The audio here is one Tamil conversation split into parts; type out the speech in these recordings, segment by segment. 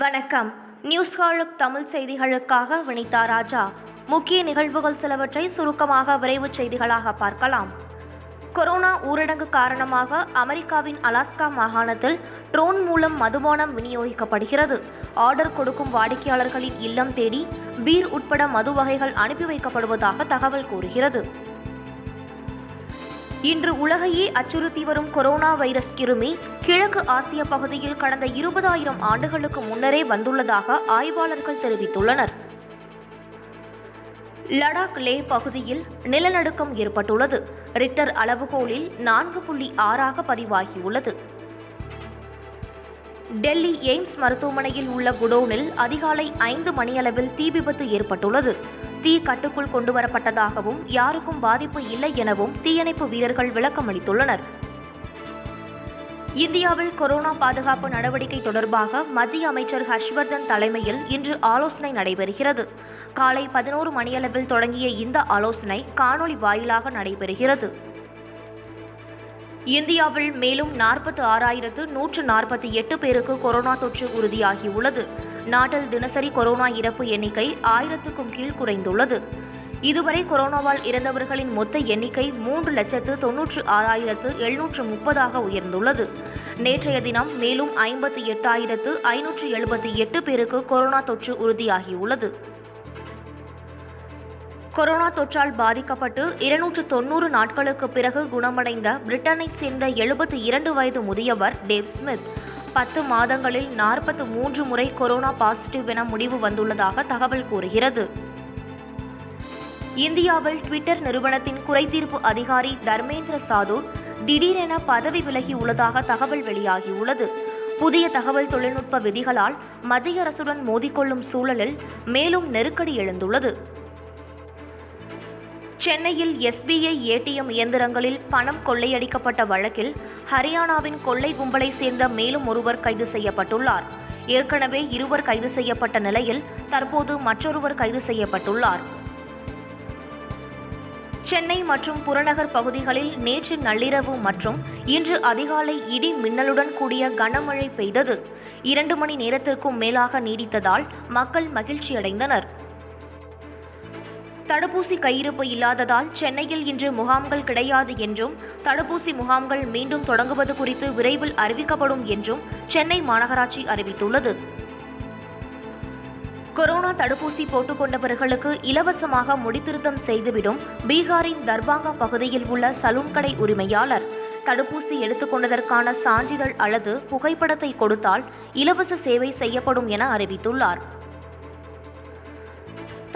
வணக்கம். நியூஸ் ஹாலுக் தமிழ் செய்திகளுக்காக வினிதா ராஜா. முக்கிய நிகழ்வுகள் சிலவற்றை சுருக்கமாக விரைவுச் செய்திகளாக பார்க்கலாம். கொரோனா ஊரடங்கு காரணமாக அமெரிக்காவின் அலாஸ்கா மாகாணத்தில் ட்ரோன் மூலம் மதுபானம் விநியோகிக்கப்படுகிறது. ஆர்டர் கொடுக்கும் வாடிக்கையாளர்களின் இல்லம் தேடி பீர் உட்பட மது வகைகள் அனுப்பி வைக்கப்படுவதாக தகவல் கூறுகிறது. இன்று உலகையே அச்சுறுத்தி வரும் கொரோனா வைரஸ் கிருமி கிழக்கு ஆசிய பகுதியில் கடந்த இருபதாயிரம் ஆண்டுகளுக்கு முன்னரே வந்துள்ளதாக ஆய்வாளர்கள் தெரிவித்துள்ளனர். லடாக் லே பகுதியில் நிலநடுக்கம் ஏற்பட்டுள்ளது. ரிக்டர் அளவுகோலில் நான்கு புள்ளி ஆறாக பதிவாகியுள்ளது. டெல்லி எய்ம்ஸ் மருத்துவமனையில் உள்ள குடோனில் அதிகாலை ஐந்து மணியளவில் தீ விபத்து ஏற்பட்டுள்ளது. தீ கட்டுக்குள் கொண்டுவரப்பட்டதாகவும் யாருக்கும் பாதிப்பு இல்லை எனவும் தீயணைப்பு வீரர்கள் விளக்கமளித்துள்ளனர். இந்தியாவில் கொரோனா பாதுகாப்பு நடவடிக்கை தொடர்பாக மத்திய அமைச்சர் ஹர்ஷ்வர்தன் தலைமையில் இன்று ஆலோசனை நடைபெறுகிறது. காலை பதினோரு மணியளவில் தொடங்கிய இந்த ஆலோசனை காணொலி வாயிலாக நடைபெறுகிறது. இந்தியாவில் மேலும் நாற்பத்தி ஆறாயிரத்து நூற்று நாற்பத்தி எட்டு பேருக்கு கொரோனா தொற்று உறுதியாகியுள்ளது. நாட்டில் தினசரி கொரோனா இறப்பு எண்ணிக்கை ஆயிரத்துக்கும் கீழ் குறைந்துள்ளது. இதுவரை கொரோனாவால் இறந்தவர்களின் மொத்த எண்ணிக்கை மூன்று லட்சத்து தொன்னூற்று ஆறாயிரத்து எழுநூற்று முப்பதாக உயர்ந்துள்ளது. நேற்றைய தினம் மேலும் ஐம்பத்தி எட்டாயிரத்து ஐநூற்று எழுபத்தி எட்டு பேருக்கு கொரோனா தொற்று உறுதியாகியுள்ளது. கொரோனா தொற்றால் பாதிக்கப்பட்டு இருநூற்று தொன்னூறு நாட்களுக்கு பிறகு குணமடைந்த பிரிட்டனைச் சேர்ந்த எழுபத்தி இரண்டு வயது முதியவர் டேவ் ஸ்மித். பத்து மாதங்களில் நாற்பத்து மூன்று முறை கொரோனா பாசிட்டிவ் என முடிவு வந்துள்ளதாக தகவல் கூறுகிறது. இந்தியாவில் ட்விட்டர் நிறுவனத்தின் குறைதீர்ப்பு அதிகாரி தர்மேந்திர சாது திடீரென பதவி விலகி உள்ளதாக தகவல் வெளியாகியுள்ளது. புதிய தகவல் தொழில்நுட்ப விதிகளால் மத்திய அரசுடன் மோதிக்கொள்ளும் சூழலில் மேலும் நெருக்கடி எழுந்துள்ளது. சென்னையில் எஸ்பிஐ ஏடிஎம் இயந்திரங்களில் பணம் கொள்ளையடிக்கப்பட்ட வழக்கில் ஹரியானாவின் கொள்ளை கும்பலை சேர்ந்த மேலும் ஒருவர் கைது செய்யப்பட்டுள்ளார். ஏற்கனவே இருவர் கைது செய்யப்பட்ட நிலையில் தற்போது மற்றொருவர் கைது செய்யப்பட்டுள்ளார். சென்னை மற்றும் புறநகர் பகுதிகளில் நேற்று நள்ளிரவு மற்றும் இன்று அதிகாலை இடி மின்னலுடன் கூடிய கனமழை பெய்தது. இரண்டு மணி நேரத்திற்கும் மேலாக நீடித்ததால் மக்கள் மகிழ்ச்சியடைந்தனர். தடுப்பூசி கையிருப்பு இல்லாததால் சென்னையில் இன்று முகாம்கள் கிடையாது என்றும் தடுப்பூசி முகாம்கள் மீண்டும் தொடங்குவது குறித்து விரைவில் அறிவிக்கப்படும் என்றும் சென்னை மாநகராட்சி அறிவித்துள்ளது. கொரோனா தடுப்பூசி போட்டுக்கொண்டவர்களுக்கு இலவசமாக முடித்திருத்தம் செய்துவிடும் பீகாரின் தர்பாங்கா பகுதியில் உள்ள சலூன் கடை உரிமையாளர். தடுப்பூசி எடுத்துக்கொண்டதற்கான சான்றிதழ் அல்லது புகைப்படத்தை கொடுத்தால் இலவச சேவை செய்யப்படும் என அறிவித்துள்ளார்.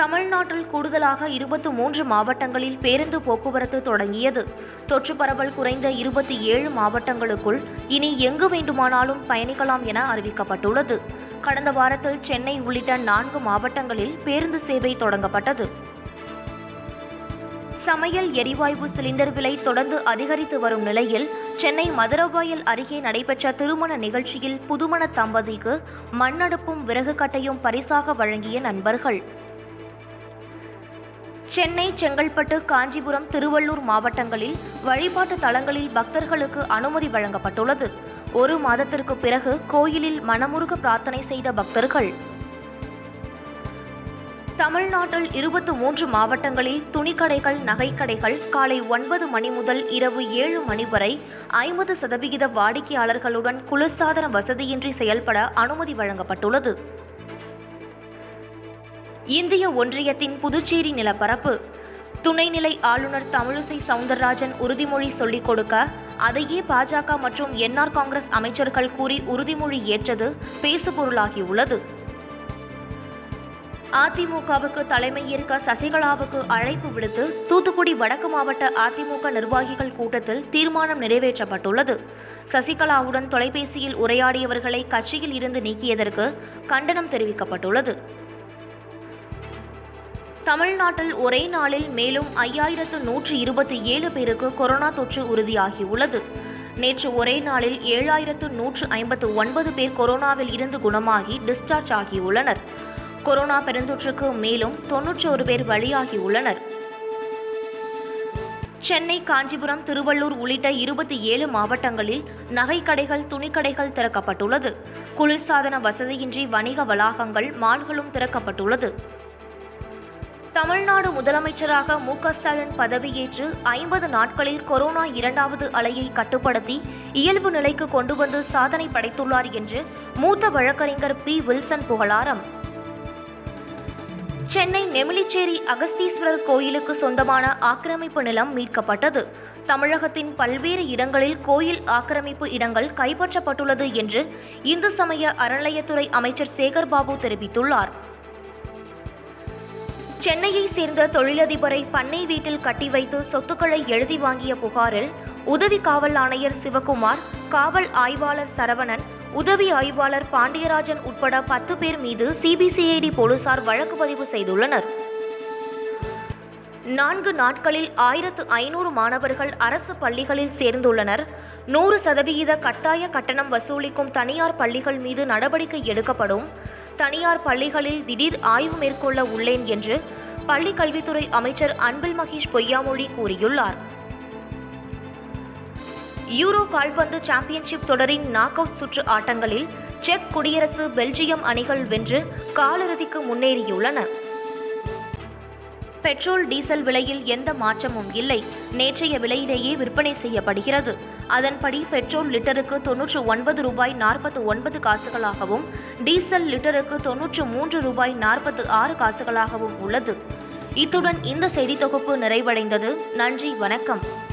தமிழ்நாட்டில் கூடுதலாக இருபத்தி மூன்று மாவட்டங்களில் பேருந்து போக்குவரத்து தொடங்கியது. தொற்று பரவல் குறைந்த இருபத்தி ஏழு மாவட்டங்களுக்குள் இனி எங்கு வேண்டுமானாலும் பயணிக்கலாம் என அறிவிக்கப்பட்டுள்ளது. கடந்த வாரத்தில் சென்னை உள்ளிட்ட நான்கு மாவட்டங்களில் பேருந்து சேவை தொடங்கப்பட்டது. சமையல் எரிவாயு சிலிண்டர் விலை தொடர்ந்து அதிகரித்து வரும் நிலையில் சென்னை மதுரவாயல் அருகே நடைபெற்ற திருமண நிகழ்ச்சியில் புதுமண தம்பதிக்கு மண்ணடுப்பும் விறகு கட்டையும் பரிசாக வழங்கிய நண்பர்கள். சென்னை செங்கல்பட்டு காஞ்சிபுரம் திருவள்ளூர் மாவட்டங்களில் வழிபாட்டு தலங்களில் பக்தர்களுக்கு அனுமதி வழங்கப்பட்டுள்ளது. ஒரு மாதத்திற்கு பிறகு கோயிலில் மனமுருக பிரார்த்தனை செய்த பக்தர்கள். தமிழ்நாட்டில் இருபத்தி மூன்று மாவட்டங்களில் துணிக்கடைகள் நகைக்கடைகள் காலை ஒன்பது மணி முதல் இரவு ஏழு மணி வரை ஐம்பது சதவிகித வாடிக்கையாளர்களுடன் குளிர்சாதன வசதியின்றி செயல்பட அனுமதி வழங்கப்பட்டுள்ளது. இந்திய ஒன்றியத்தின் புதுச்சேரி நிலப்பரப்பு. துணைநிலை ஆளுநர் தமிழிசை சவுந்தரராஜன் உறுதிமொழி சொல்லிக் கொடுக்க அதையே பாஜக மற்றும் என்ஆர் காங்கிரஸ் அமைச்சர்கள் கூறி உறுதிமொழி ஏற்றது பேசுபொருளாகியுள்ளது. அதிமுகவுக்கு தலைமையேற்க சசிகலாவுக்கு அழைப்பு விடுத்து தூத்துக்குடி வடக்கு மாவட்ட அதிமுக நிர்வாகிகள் கூட்டத்தில் தீர்மானம் நிறைவேற்றப்பட்டுள்ளது. சசிகலாவுடன் தொலைபேசியில் உரையாடியவர்களை கட்சியில் இருந்து நீக்கியதற்கு கண்டனம் தெரிவிக்கப்பட்டுள்ளது. தமிழ்நாட்டில் ஒரே நாளில் மேலும் ஐயாயிரத்து நூற்று இருபத்தி ஏழு பேருக்கு கொரோனா தொற்று உறுதியாகியுள்ளது. நேற்று ஒரே நாளில் ஏழாயிரத்து நூற்று ஐம்பத்து ஒன்பது பேர் கொரோனாவில் இருந்து குணமாகி டிஸ்சார்ஜ் ஆகியுள்ளனர். கொரோனா பெருந்தொற்றுக்கு மேலும் தொன்னூற்றோரு பேர் பலியாகியுள்ளனர். சென்னை காஞ்சிபுரம் திருவள்ளூர் உள்ளிட்ட இருபத்தி ஏழு மாவட்டங்களில் நகைக்கடைகள் துணிக்கடைகள் திறக்கப்பட்டுள்ளது. குளிர்சாதன வசதியின்றி வணிக வளாகங்கள் மால்களும் திறக்கப்பட்டுள்ளது. தமிழ்நாடு முதலமைச்சராக மு க ஸ்டாலின் பதவியேற்று ஐம்பது நாட்களில் கொரோனா இரண்டாவது அலையை கட்டுப்படுத்தி இயல்பு நிலைக்கு கொண்டு வந்து சாதனை படைத்துள்ளார் என்று மூத்த வழக்கறிஞர் பி. வில்சன் புகழாரம். சென்னை நெமிலிச்சேரி அகஸ்தீஸ்வரர் கோயிலுக்கு சொந்தமான ஆக்கிரமிப்பு நிலம் மீட்கப்பட்டது. தமிழகத்தின் பல்வேறு இடங்களில் கோயில் ஆக்கிரமிப்பு இடங்கள் கைப்பற்றப்பட்டுள்ளது என்று இந்து சமய அறநிலையத்துறை அமைச்சர் சேகர்பாபு தெரிவித்துள்ளார். சென்னையை சேர்ந்த தொழிலதிபரை பண்ணை வீட்டில் கட்டி வைத்து சொத்துக்களை எழுதி வாங்கிய புகாரில் உதவி காவல் ஆணையர் சிவகுமார் காவல் ஆய்வாளர் சரவணன் உதவி ஆய்வாளர் பாண்டியராஜன் உட்பட பத்து பேர் மீது சிபிசிஐடி போலீசார் வழக்கு பதிவு செய்துள்ளனர். நான்கு நாட்களில் ஆயிரத்து ஐநூறு மாணவர்கள் அரசு பள்ளிகளில் சேர்ந்துள்ளனர். நூறு சதவிகித கட்டாய கட்டணம் வசூலிக்கும் தனியார் பள்ளிகள் மீது நடவடிக்கை எடுக்கப்படும். தனியார் பள்ளிகளில் திடீர் ஆய்வு மேற்கொள்ள உள்ளேன் என்று பள்ளி கல்வித்துறை அமைச்சர் அன்பில் மகேஷ் பொய்யாமொழி கூறியுள்ளார். யூரோ கால்பந்து சாம்பியன்ஷிப் தொடரின் நாக் அவுட் சுற்று ஆட்டங்களில் செக் குடியரசு பெல்ஜியம் அணிகள் வென்று காலிறுதிக்கு முன்னேறியுள்ளன. பெட்ரோல் டீசல் விலையில் எந்த மாற்றமும் இல்லை. நேற்றைய விலையிலேயே விற்பனை செய்யப்படுகிறது. அதன்படி பெட்ரோல் லிட்டருக்கு தொன்னூற்று ஒன்பது ரூபாய் நாற்பத்து ஒன்பது காசுகளாகவும் டீசல் லிட்டருக்கு தொன்னூற்று மூன்று ரூபாய் நாற்பத்து ஆறு காசுகளாகவும் உள்ளது. இத்துடன் இந்த செய்தி தொகுப்பு நிறைவடைந்தது. நன்றி வணக்கம்.